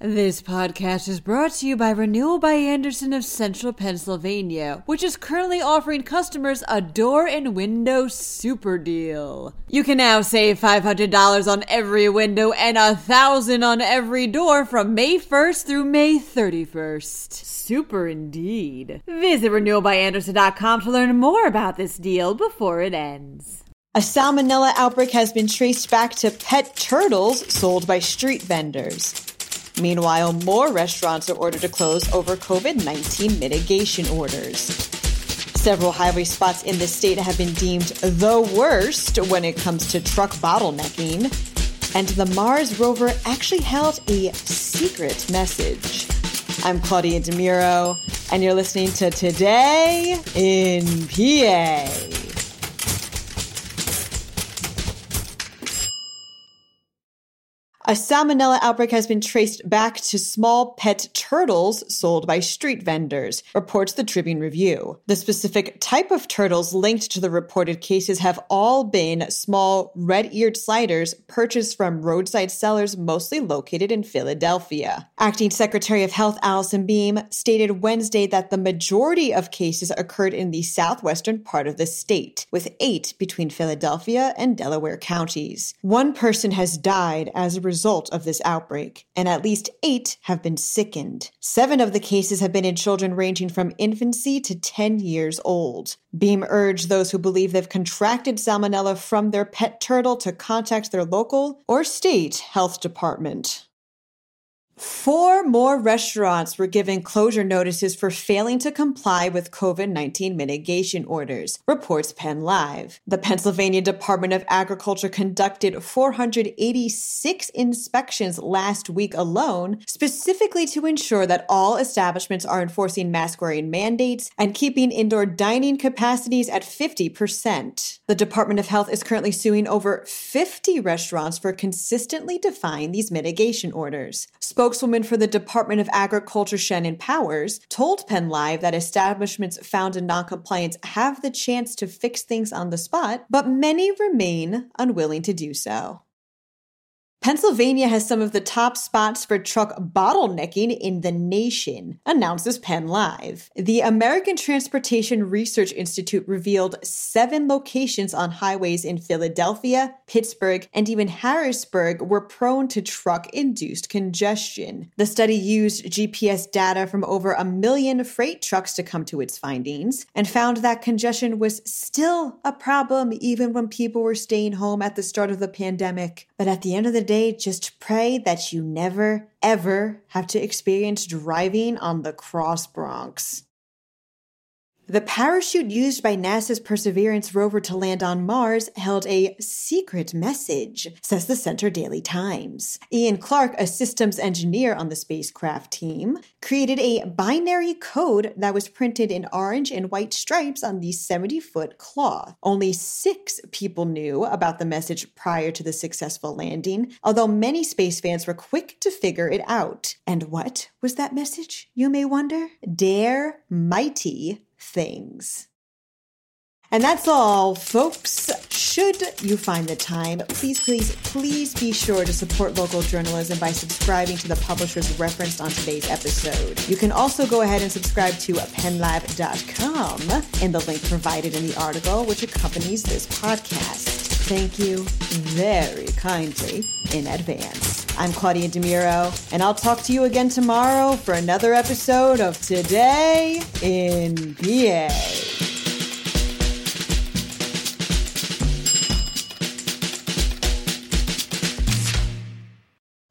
This podcast is brought to you by Renewal by Andersen of Central Pennsylvania, which is currently offering customers a door and window super deal. You can now save $500 on every window and 1,000 on every door from May 1st through May 31st. Super indeed. Visit renewalbyandersen.com to learn more about this deal before it ends. A salmonella outbreak has been traced back to pet turtles sold by street vendors. Meanwhile, more restaurants are ordered to close over COVID 19 mitigation orders. Several highway spots in the state have been deemed the worst when it comes to truck bottlenecking. And the Mars rover actually held a secret message. I'm Claudia DeMiro, and you're listening to Today in PA. A salmonella outbreak has been traced back to small pet turtles sold by street vendors, reports the Tribune Review. The specific type of turtles linked to the reported cases have all been small red eared sliders purchased from roadside sellers mostly located in Philadelphia. Acting Secretary of Health Alison Beam stated Wednesday that the majority of cases occurred in the southwestern part of the state, with eight between Philadelphia and Delaware counties. One person has died as a result result of this outbreak, and at least eight have been sickened. Seven of the cases have been in children ranging from infancy to 10 years old. Beam urged those who believe they've contracted salmonella from their pet turtle to contact their local or state health department. Four more restaurants were given closure notices for failing to comply with COVID 19 mitigation orders, reports Penn Live. The Pennsylvania Department of Agriculture conducted 486 inspections last week alone, specifically to ensure that all establishments are enforcing mask wearing mandates and keeping indoor dining capacities at 50%. The Department of Health is currently suing over 50 restaurants for consistently defying these mitigation orders. Spoke spokeswoman for the Department of Agriculture, Shannon Powers, told Penn Live that establishments found in noncompliance have the chance to fix things on the spot, but many remain unwilling to do so. Pennsylvania has some of the top spots for truck bottlenecking in the nation, announces Penn Live. The American Transportation Research Institute revealed seven locations on highways in Philadelphia, Pittsburgh, and even Harrisburg were prone to truck induced congestion. The study used GPS data from over a million freight trucks to come to its findings and found that congestion was still a problem even when people were staying home at the start of the pandemic. But at the end of the day, just pray that you never, ever have to experience driving on the Cross Bronx. The parachute used by NASA's Perseverance rover to land on Mars held a secret message, says the Centre Daily Times. Ian Clark, a systems engineer on the spacecraft team, created a binary code that was printed in orange and white stripes on the 70 foot cloth. Only six people knew about the message prior to the successful landing, although many space fans were quick to figure it out. And what was that message, you may wonder? Dare mighty things. And that's all, folks. Should you find the time, please, please, please be sure to support local journalism by subscribing to the publishers referenced on today's episode. You can also go ahead and subscribe to pennlive.com in the link provided in the article which accompanies this podcast. Thank you very kindly in advance. I'm Claudia DeMiro, and I'll talk to you again tomorrow for another episode of Today in PA.